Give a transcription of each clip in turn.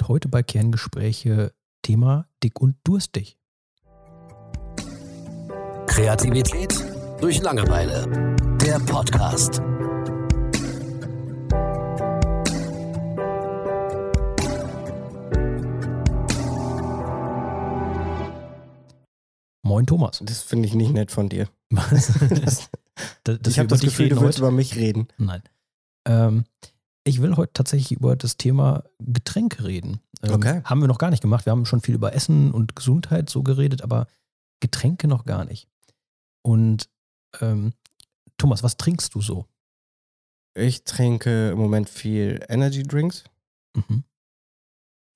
Und heute bei Kerngespräche Thema dick und durstig. Kreativität durch Langeweile. Der Podcast. Moin Thomas. Das finde ich nicht nett von dir. Was? Das, dass ich habe das Gefühl, reden du willst heute? über mich reden. Nein. Ähm, ich will heute tatsächlich über das Thema Getränke reden. Ähm, Okay. Haben wir noch gar nicht gemacht. Wir haben schon viel über Essen und Gesundheit so geredet, aber Getränke noch gar nicht. Und ähm, Thomas, was trinkst du so? Ich trinke im Moment viel Energy Drinks Mhm.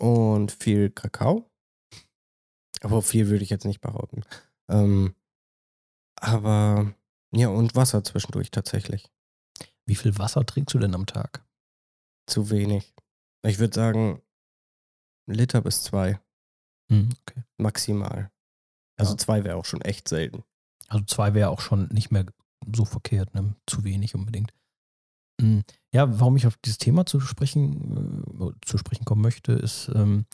und viel Kakao. Aber viel würde ich jetzt nicht behaupten. Ähm, aber ja, und Wasser zwischendurch tatsächlich. Wie viel Wasser trinkst du denn am Tag? Zu wenig. Ich würde sagen, Liter bis zwei Hm, okay. maximal. Also Ja. zwei wäre auch schon echt selten. Also zwei wäre auch schon nicht mehr so verkehrt, ne? zu wenig unbedingt. Hm, Ja, warum ich auf dieses Thema zu sprechen, äh, zu sprechen kommen möchte, ist ähm,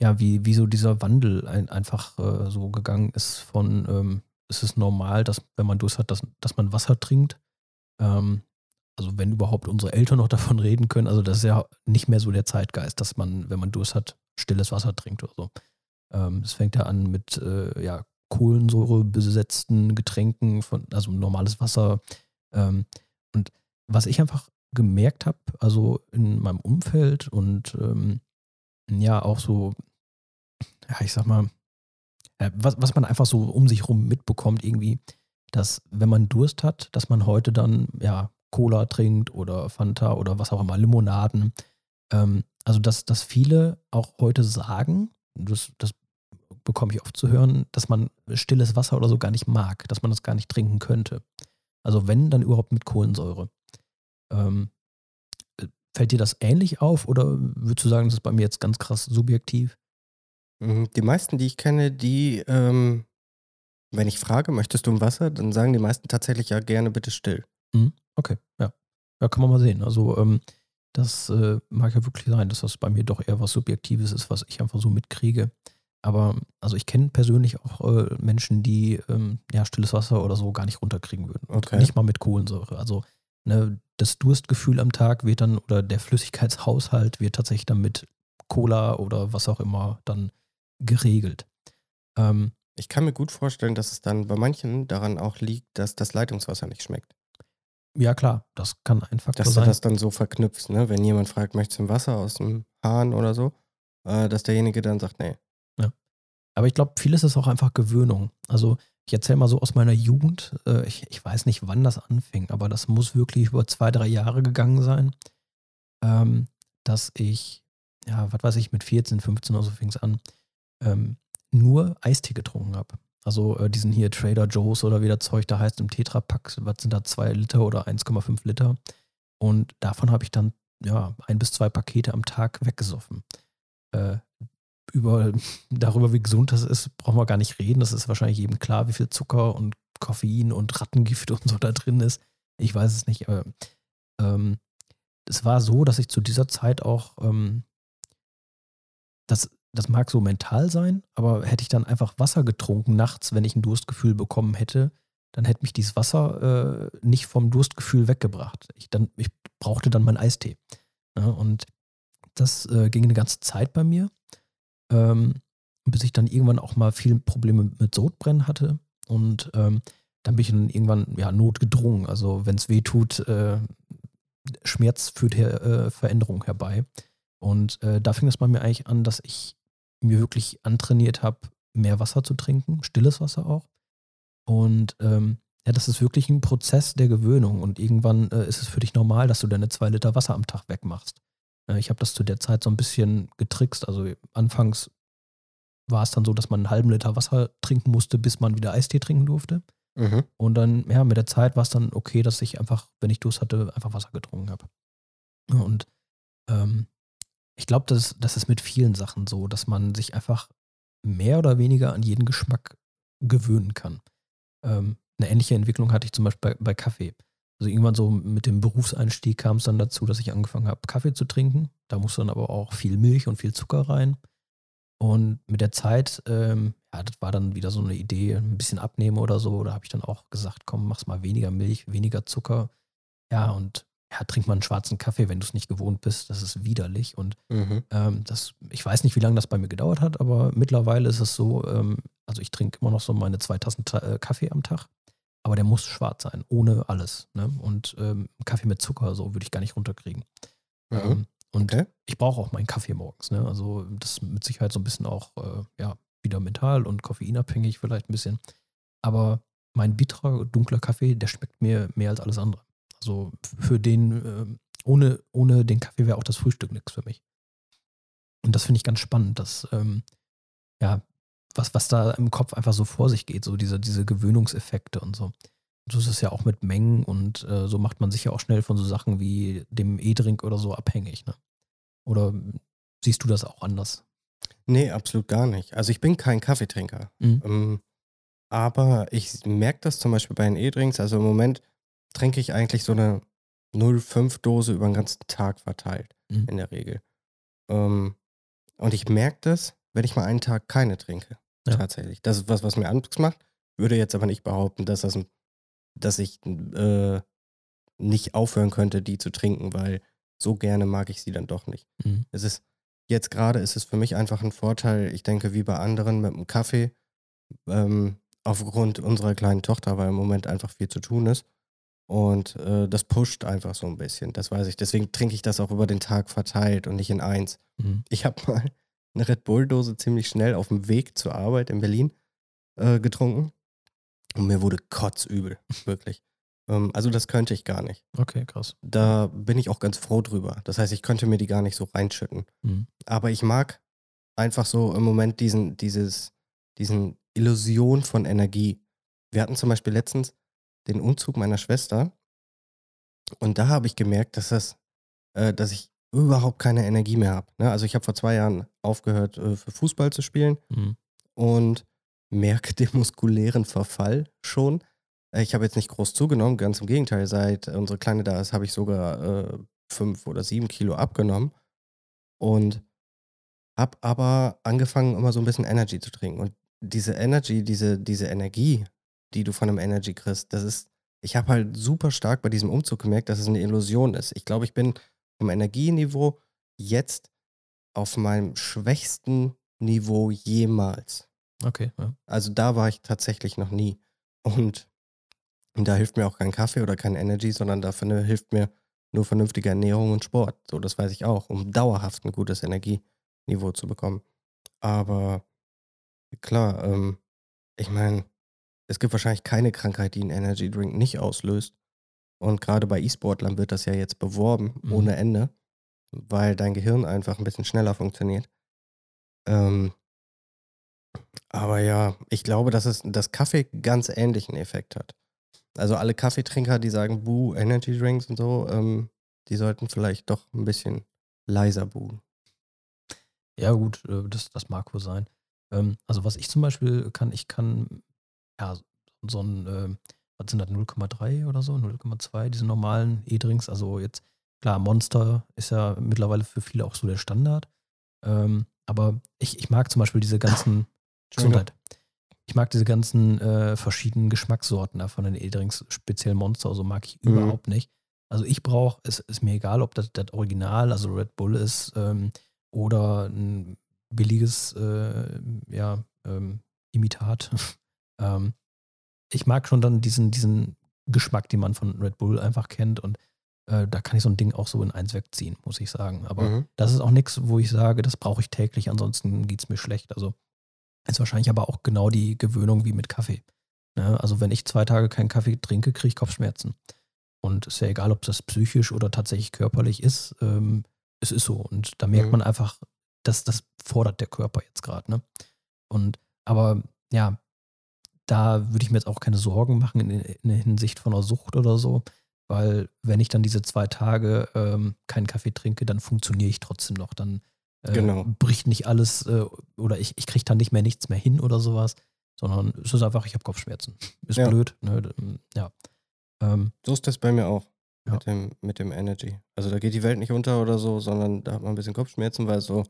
ja, wie, wie so dieser Wandel ein, einfach äh, so gegangen ist von, ähm, es ist normal, dass wenn man Durst hat, dass, dass man Wasser trinkt. Ähm, also wenn überhaupt unsere Eltern noch davon reden können, also das ist ja nicht mehr so der Zeitgeist, dass man, wenn man Durst hat, stilles Wasser trinkt oder so. Ähm, Es fängt ja an mit äh, ja, Kohlensäure besetzten Getränken, von, also normales Wasser. Ähm, und was ich einfach gemerkt habe, also in meinem Umfeld und ähm, ja auch so, ja, ich sag mal, äh, was, was man einfach so um sich rum mitbekommt, irgendwie, dass wenn man Durst hat, dass man heute dann ja Cola trinkt oder Fanta oder was auch immer, Limonaden. Ähm, also dass, dass viele auch heute sagen, das, das bekomme ich oft zu hören, dass man stilles Wasser oder so gar nicht mag, dass man das gar nicht trinken könnte. Also wenn, dann überhaupt mit Kohlensäure. Ähm, äh, fällt dir das ähnlich auf oder würdest du sagen, das ist bei mir jetzt ganz krass subjektiv? Mhm, Die meisten, die ich kenne, die, ähm, wenn ich frage, möchtest du ein Wasser, dann sagen die meisten tatsächlich ja gerne bitte still. Okay, ja. Ja, kann man mal sehen. Also ähm, das äh, mag ja wirklich sein, dass das bei mir doch eher was Subjektives ist, was ich einfach so mitkriege. Aber also ich kenne persönlich auch äh, Menschen, die ähm, ja stilles Wasser oder so gar nicht runterkriegen würden. Okay. Nicht mal mit Kohlensäure. Also ne, das Durstgefühl am Tag wird dann oder der Flüssigkeitshaushalt wird tatsächlich dann mit Cola oder was auch immer dann geregelt. Ähm, Ich kann mir gut vorstellen, dass es dann bei manchen daran auch liegt, dass das Leitungswasser nicht schmeckt. Ja klar, das kann ein Faktor Dass du sein. das dann so verknüpfst, ne? Wenn jemand fragt, möchtest du ein Wasser aus dem Hahn oder so, äh, dass derjenige dann sagt, nee. Aber ich glaube, vieles ist auch einfach Gewöhnung. Also ich erzähle mal so aus meiner Jugend, äh, ich, ich weiß nicht, wann das anfing, aber das muss wirklich über zwei, drei Jahre gegangen sein, ähm, dass ich, ja, was weiß ich, mit 14, 15 oder so fing es an, ähm, nur Eistee getrunken habe. Also äh, diesen hier Trader Joe's oder wie das Zeug da heißt im Tetrapack, was sind da, zwei Liter oder 1,5 Liter. Und davon habe ich dann, ja, ein bis zwei Pakete am Tag weggesoffen. Äh, über, darüber, wie gesund das ist, brauchen wir gar nicht reden. Das ist wahrscheinlich jedem klar, wie viel Zucker und Koffein und Rattengift und so da drin ist. Ich weiß es nicht, aber ähm, es war so, dass ich zu dieser Zeit auch, ähm, das, das mag so mental sein, aber hätte ich dann einfach Wasser getrunken nachts, wenn ich ein Durstgefühl bekommen hätte, dann hätte mich dieses Wasser äh, nicht vom Durstgefühl weggebracht. Ich, dann, ich brauchte dann meinen Eistee. Ja, und das äh, ging eine ganze Zeit bei mir, ähm, bis ich dann irgendwann auch mal viele Probleme mit Sodbrennen hatte. Und ähm, dann bin ich dann irgendwann ja, notgedrungen. Also wenn es weh tut, äh, Schmerz führt her, äh, Veränderung herbei. Und äh, da fing es bei mir eigentlich an, dass ich mir wirklich antrainiert habe, mehr Wasser zu trinken, stilles Wasser auch. Und ähm, ja, das ist wirklich ein Prozess der Gewöhnung. Und irgendwann äh, ist es für dich normal, dass du deine zwei Liter Wasser am Tag wegmachst. Äh, ich habe das zu der Zeit so ein bisschen getrickst. Also anfangs war es dann so, dass man einen halben Liter Wasser trinken musste, bis man wieder Eistee trinken durfte. Mhm. Und dann, ja, mit der Zeit war es dann okay, dass ich einfach, wenn ich Durst hatte, einfach Wasser getrunken habe. Und ähm, ich glaube, das, das ist mit vielen Sachen so, dass man sich einfach mehr oder weniger an jeden Geschmack gewöhnen kann. Ähm, eine ähnliche Entwicklung hatte ich zum Beispiel bei, bei Kaffee. Also irgendwann so mit dem Berufseinstieg kam es dann dazu, dass ich angefangen habe, Kaffee zu trinken. Da musste dann aber auch viel Milch und viel Zucker rein. Und mit der Zeit, ähm, ja, das war dann wieder so eine Idee, ein bisschen abnehmen oder so. Da habe ich dann auch gesagt, komm, mach's mal weniger Milch, weniger Zucker. Ja, und ja, trink mal einen schwarzen Kaffee, wenn du es nicht gewohnt bist. Das ist widerlich. Und Mhm. ähm, das, ich weiß nicht, wie lange das bei mir gedauert hat, aber mittlerweile ist es so, ähm, also ich trinke immer noch so meine zwei Tassen Ta- äh, Kaffee am Tag, aber der muss schwarz sein, ohne alles. Ne? Und ähm, Kaffee mit Zucker, so würde ich gar nicht runterkriegen. Mhm. Ähm, und Okay. ich brauche auch meinen Kaffee morgens. Ne? Also das ist mit Sicherheit so ein bisschen auch, äh, ja, wieder mental und koffeinabhängig vielleicht ein bisschen. Aber mein bitterer, dunkler Kaffee, der schmeckt mir mehr als alles andere. Also für den, ähm, ohne, ohne den Kaffee wäre auch das Frühstück nichts für mich. Und das finde ich ganz spannend, dass, ähm, ja, was, was da im Kopf einfach so vor sich geht, so diese, diese Gewöhnungseffekte und so. So ist es ja auch mit Mengen und äh, so macht man sich ja auch schnell von so Sachen wie dem E-Drink oder so abhängig. Ne? Oder siehst du das auch anders? Nee, absolut gar nicht. Also ich bin kein Kaffeetrinker. Mhm. Ähm, aber ich merke das zum Beispiel bei den E-Drinks. Also im Moment trinke ich eigentlich so eine 0,5-Dose über den ganzen Tag verteilt, Mhm. in der Regel. Ähm, und ich merke das, wenn ich mal einen Tag keine trinke. Ja. Tatsächlich. Das ist was, was mir Angst macht. Würde jetzt aber nicht behaupten, dass, das, dass ich äh, nicht aufhören könnte, die zu trinken, weil so gerne mag ich sie dann doch nicht. Mhm. Es ist, jetzt gerade ist es für mich einfach ein Vorteil, ich denke, wie bei anderen mit dem Kaffee, ähm, aufgrund unserer kleinen Tochter, weil im Moment einfach viel zu tun ist. Und äh, das pusht einfach so ein bisschen, das weiß ich. Deswegen trinke ich das auch über den Tag verteilt und nicht in eins. Mhm. Ich habe mal eine Red Bull-Dose ziemlich schnell auf dem Weg zur Arbeit in Berlin äh, getrunken. Und mir wurde kotzübel, wirklich. Ähm, also das könnte ich gar nicht. Okay, krass. Da bin ich auch ganz froh drüber. Das heißt, ich könnte mir die gar nicht so reinschütten. Mhm. Aber ich mag einfach so im Moment diesen, dieses, diesen Illusion von Energie. Wir hatten zum Beispiel letztens den Umzug meiner Schwester und da habe ich gemerkt, dass das, äh, dass ich überhaupt keine Energie mehr habe. Ne? Also ich habe vor zwei Jahren aufgehört, äh, für Fußball zu spielen Mhm. und merke den muskulären Verfall schon. Äh, Ich habe jetzt nicht groß zugenommen, ganz im Gegenteil. Seit unsere Kleine da ist, habe ich sogar äh, fünf oder sieben Kilo abgenommen und habe aber angefangen, immer so ein bisschen Energy zu trinken. Und diese Energy, diese, diese Energie, die du von einem Energy kriegst, das ist, ich habe halt super stark bei diesem Umzug gemerkt, dass es eine Illusion ist. Ich glaube, ich bin vom Energieniveau jetzt auf meinem schwächsten Niveau jemals. Okay, ja. Also da war ich tatsächlich noch nie. Und, und da hilft mir auch kein Kaffee oder kein Energy, sondern dafür hilft mir nur vernünftige Ernährung und Sport. So, das weiß ich auch, um dauerhaft ein gutes Energieniveau zu bekommen. Aber klar, ähm, ich meine, es gibt wahrscheinlich keine Krankheit, die einen Energy Drink nicht auslöst. Und gerade bei E-Sportlern wird das ja jetzt beworben, Mhm. ohne Ende, weil dein Gehirn einfach ein bisschen schneller funktioniert. Ähm, aber ja, ich glaube, dass es das Kaffee ganz ähnlichen Effekt hat. Also alle Kaffeetrinker, die sagen, buh, Energy Drinks und so, ähm, die sollten vielleicht doch ein bisschen leiser buhen. Ja, gut, äh, das, das mag wohl sein. Ähm, also, was ich zum Beispiel kann, ich kann, ja, so ein, ähm, was sind das, 0,3 oder so, 0,2, diese normalen E-Drinks. Also, jetzt, klar, Monster ist ja mittlerweile für viele auch so der Standard. Ähm, aber ich, ich mag zum Beispiel diese ganzen, Gesundheit. Ich mag diese ganzen äh, verschiedenen Geschmackssorten da von den E-Drinks, speziell Monster, also mag ich Mhm. überhaupt nicht. Also ich brauche, es ist mir egal, ob das das Original, also Red Bull ist, ähm, oder ein billiges, äh, ja, ähm, Imitat. ähm, ich mag schon dann diesen, diesen Geschmack, den man von Red Bull einfach kennt und äh, da kann ich so ein Ding auch so in eins wegziehen, muss ich sagen. Aber Mhm. das ist auch nichts, wo ich sage, das brauche ich täglich, ansonsten geht es mir schlecht. Also ist wahrscheinlich aber auch genau die Gewöhnung wie mit Kaffee. Ne? Also wenn ich zwei Tage keinen Kaffee trinke, kriege ich Kopfschmerzen. Und ist ja egal, ob das psychisch oder tatsächlich körperlich ist, ähm, es ist so. Und da merkt Mhm. man einfach, dass das fordert der Körper jetzt gerade. Ne? Und aber ja, da würde ich mir jetzt auch keine Sorgen machen in, in der Hinsicht von einer Sucht oder so. Weil wenn ich dann diese zwei Tage ähm, keinen Kaffee trinke, dann funktioniere ich trotzdem noch. Dann äh, Genau. bricht nicht alles äh, oder ich, ich kriege dann nicht mehr nichts mehr hin oder sowas, sondern es ist einfach, ich habe Kopfschmerzen. Ist Ja. blöd. Ne? Ja. Ähm, So ist das bei mir auch. Ja. Mit, dem, mit dem Energy. Also da geht die Welt nicht unter oder so, sondern da hat man ein bisschen Kopfschmerzen, weil so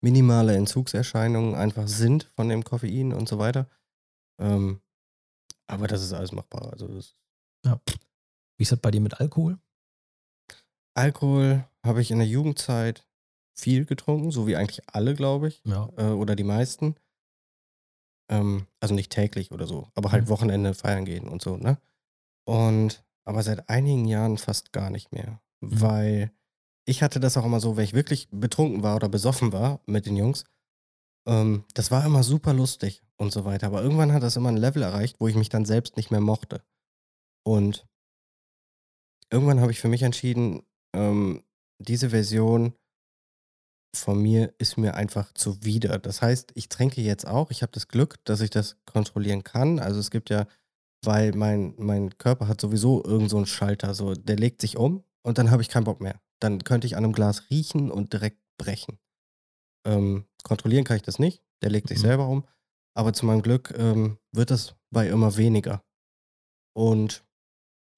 minimale Entzugserscheinungen einfach sind von dem Koffein und so weiter. Ähm, aber das ist alles machbar. Also das wie ist das bei dir mit Alkohol? Alkohol habe ich in der Jugendzeit viel getrunken, so wie eigentlich alle, glaube ich, Ja. äh, oder die meisten. Ähm, also nicht täglich oder so, aber halt Mhm. Wochenende feiern gehen und so, ne? Und aber seit einigen Jahren fast gar nicht mehr, Mhm. weil ich hatte das auch immer so, wenn ich wirklich betrunken war oder besoffen war mit den Jungs, ähm, das war immer super lustig und so weiter. Aber irgendwann hat das immer ein Level erreicht, wo ich mich dann selbst nicht mehr mochte. Und irgendwann habe ich für mich entschieden, ähm, diese Version von mir ist mir einfach zuwider. Das heißt, ich trinke jetzt auch. Ich habe das Glück, dass ich das kontrollieren kann. Also es gibt ja, weil mein, mein Körper hat sowieso irgend so einen Schalter, so der legt sich um und dann habe ich keinen Bock mehr. Dann könnte ich an einem Glas riechen und direkt brechen. Ähm, kontrollieren kann ich das nicht. Der legt sich Mhm. selber um. Aber zu meinem Glück ähm, wird das bei immer weniger. Und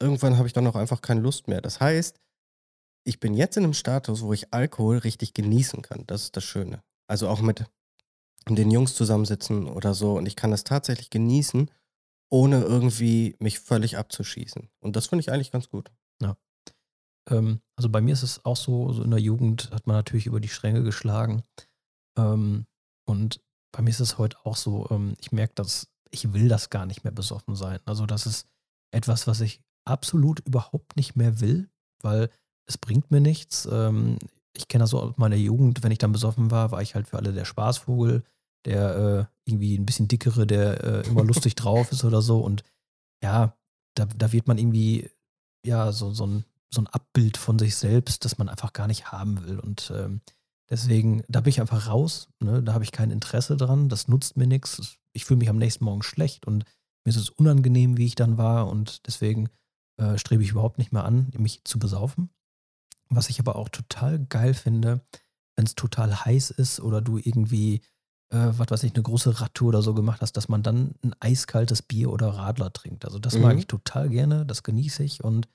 irgendwann habe ich dann auch einfach keine Lust mehr. Das heißt, ich bin jetzt in einem Status, wo ich Alkohol richtig genießen kann. Das ist das Schöne. Also auch mit den Jungs zusammensitzen oder so. Und ich kann das tatsächlich genießen, ohne irgendwie mich völlig abzuschießen. Und das finde ich eigentlich ganz gut. Ähm, also bei mir ist es auch so, so in der Jugend hat man natürlich über die Stränge geschlagen. Ähm, und bei mir ist es heute auch so, ähm, ich merke, dass ich will das gar nicht mehr besoffen sein. Also das ist etwas, was ich absolut überhaupt nicht mehr will, weil es bringt mir nichts. Ähm, ich kenne das so aus meiner Jugend, wenn ich dann besoffen war, war ich halt für alle der Spaßvogel, der äh, irgendwie ein bisschen dickere, der äh, immer lustig drauf ist oder so. Und ja, da, da wird man irgendwie, ja, so, so ein so ein Abbild von sich selbst, das man einfach gar nicht haben will. Und ähm, deswegen, da bin ich einfach raus. Ne? Da habe ich kein Interesse dran. Das nutzt mir nichts. Ich fühle mich am nächsten Morgen schlecht und mir ist es unangenehm, wie ich dann war. Und deswegen äh, strebe ich überhaupt nicht mehr an, mich zu besaufen. Was ich aber auch total geil finde, wenn es total heiß ist oder du irgendwie, äh, was weiß ich, eine große Radtour oder so gemacht hast, dass man dann ein eiskaltes Bier oder Radler trinkt. Also das mag Mhm. ich total gerne, das genieße ich und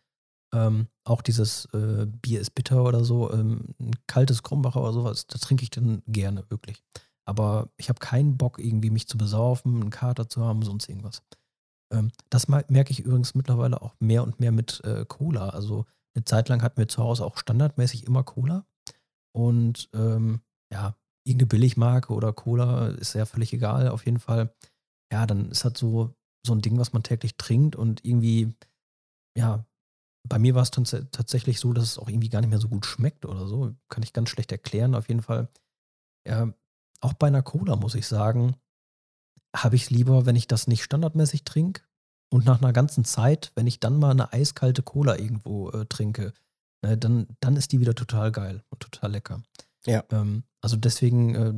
ähm, auch dieses äh, Bier ist bitter oder so, ähm, ein kaltes Krombacher oder sowas, das trinke ich dann gerne, wirklich. Aber ich habe keinen Bock, irgendwie mich zu besaufen, einen Kater zu haben, sonst irgendwas. Ähm, das merke ich übrigens mittlerweile auch mehr und mehr mit äh, Cola. Also eine Zeit lang hatten wir zu Hause auch standardmäßig immer Cola. Und ähm, ja, irgendeine Billigmarke oder Cola ist ja völlig egal, auf jeden Fall. Ja, dann ist halt so, so ein Ding, was man täglich trinkt und irgendwie, ja, bei mir war es tats tatsächlich so, dass es auch irgendwie gar nicht mehr so gut schmeckt oder so. Kann ich ganz schlecht erklären. Auf jeden Fall, ja, auch bei einer Cola muss ich sagen, habe ich es lieber, wenn ich das nicht standardmäßig trinke und nach einer ganzen Zeit, wenn ich dann mal eine eiskalte Cola irgendwo äh, trinke, ne, dann, dann ist die wieder total geil und total lecker. Ja. Ähm, also deswegen, äh,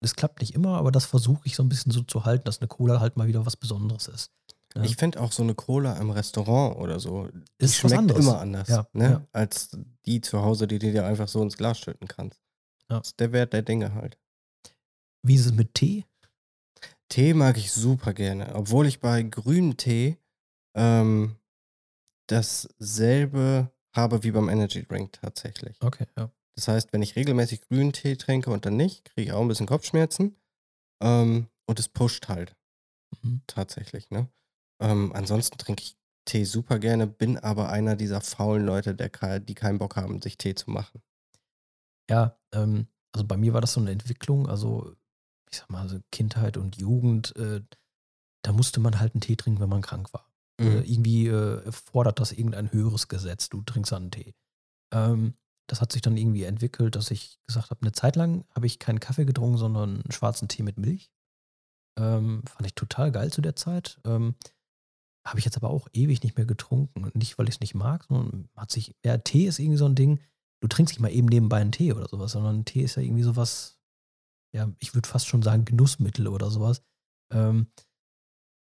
das klappt nicht immer, aber das versuche ich so ein bisschen so zu halten, dass eine Cola halt mal wieder was Besonderes ist. Ja. Ich finde auch so eine Cola im Restaurant oder so, die Ist was schmeckt immer anders, Ja, ne? ja. als die zu Hause, die du dir einfach so ins Glas schütten kannst. Das ist der Wert der Dinge halt. Wie ist es mit Tee? Tee mag ich super gerne, obwohl ich bei grünem Tee ähm, dasselbe habe wie beim Energy Drink tatsächlich. Okay, ja. Das heißt, wenn ich regelmäßig grünen Tee trinke und dann nicht, kriege ich auch ein bisschen Kopfschmerzen. Ähm, und es pusht halt Mhm. tatsächlich. Ne? Ähm, ansonsten trinke ich Tee super gerne, bin aber einer dieser faulen Leute, der, die keinen Bock haben, sich Tee zu machen. Ja, ähm, also bei mir war das so eine Entwicklung, also ich sag mal, so Kindheit und Jugend, äh, da musste man halt einen Tee trinken, wenn man krank war. Mhm. Äh, irgendwie äh, fordert das irgendein höheres Gesetz, du trinkst einen Tee. Ähm, das hat sich dann irgendwie entwickelt, dass ich gesagt habe, eine Zeit lang habe ich keinen Kaffee getrunken, sondern einen schwarzen Tee mit Milch. Ähm, fand ich total geil zu der Zeit. Ähm, habe ich jetzt aber auch ewig nicht mehr getrunken. Nicht, weil ich es nicht mag, sondern hat sich, ja, Tee ist irgendwie so ein Ding, du trinkst nicht mal eben nebenbei einen Tee oder sowas, sondern Tee ist ja irgendwie sowas, ja, ich würde fast schon sagen, Genussmittel oder sowas. Ähm,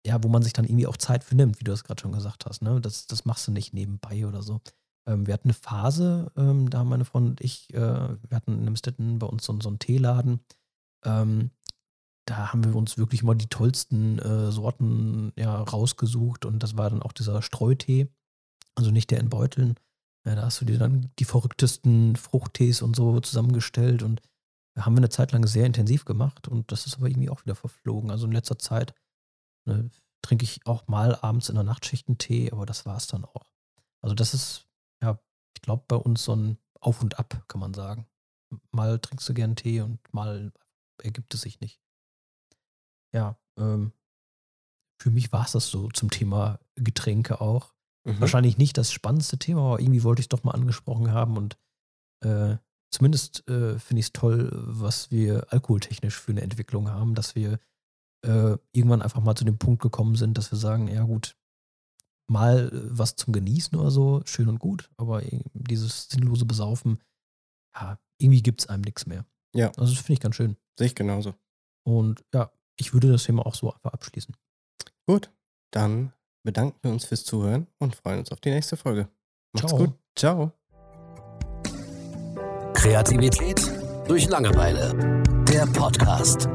ja, wo man sich dann irgendwie auch Zeit für nimmt, wie du das gerade schon gesagt hast. Ne? Das, das machst du nicht nebenbei oder so. Ähm, wir hatten eine Phase, ähm, da haben meine Freundin und ich, äh, wir hatten in Emstetten bei uns so, so einen Teeladen. Ähm, da haben wir uns wirklich mal die tollsten äh, Sorten ja, rausgesucht und das war dann auch dieser Streutee. Also nicht der in Beuteln. Ja, da hast du dir dann die verrücktesten Fruchttees und so zusammengestellt und haben wir eine Zeit lang sehr intensiv gemacht und das ist aber irgendwie auch wieder verflogen. Also in letzter Zeit ne, trinke ich auch mal abends in der Nachtschicht einen Tee, aber das war es dann auch. Also das ist, ja, ich glaube, bei uns so ein Auf und Ab, kann man sagen. Mal trinkst du gern Tee und mal ergibt es sich nicht. Ja, ähm, für mich war es das so zum Thema Getränke auch. Mhm. Wahrscheinlich nicht das spannendste Thema, aber irgendwie wollte ich es doch mal angesprochen haben und äh, zumindest äh, finde ich es toll, was wir alkoholtechnisch für eine Entwicklung haben, dass wir äh, irgendwann einfach mal zu dem Punkt gekommen sind, dass wir sagen, ja gut, mal äh, was zum Genießen oder so, schön und gut, aber dieses sinnlose Besaufen, ja, irgendwie gibt es einem nichts mehr. Ja. Also das finde ich ganz schön. Sehe ich genauso. Und ja, ich würde das Thema auch so einfach abschließen. Gut, dann bedanken wir uns fürs Zuhören und freuen uns auf die nächste Folge. Macht's Ciao. gut. Ciao. Kreativität durch Langeweile. Der Podcast.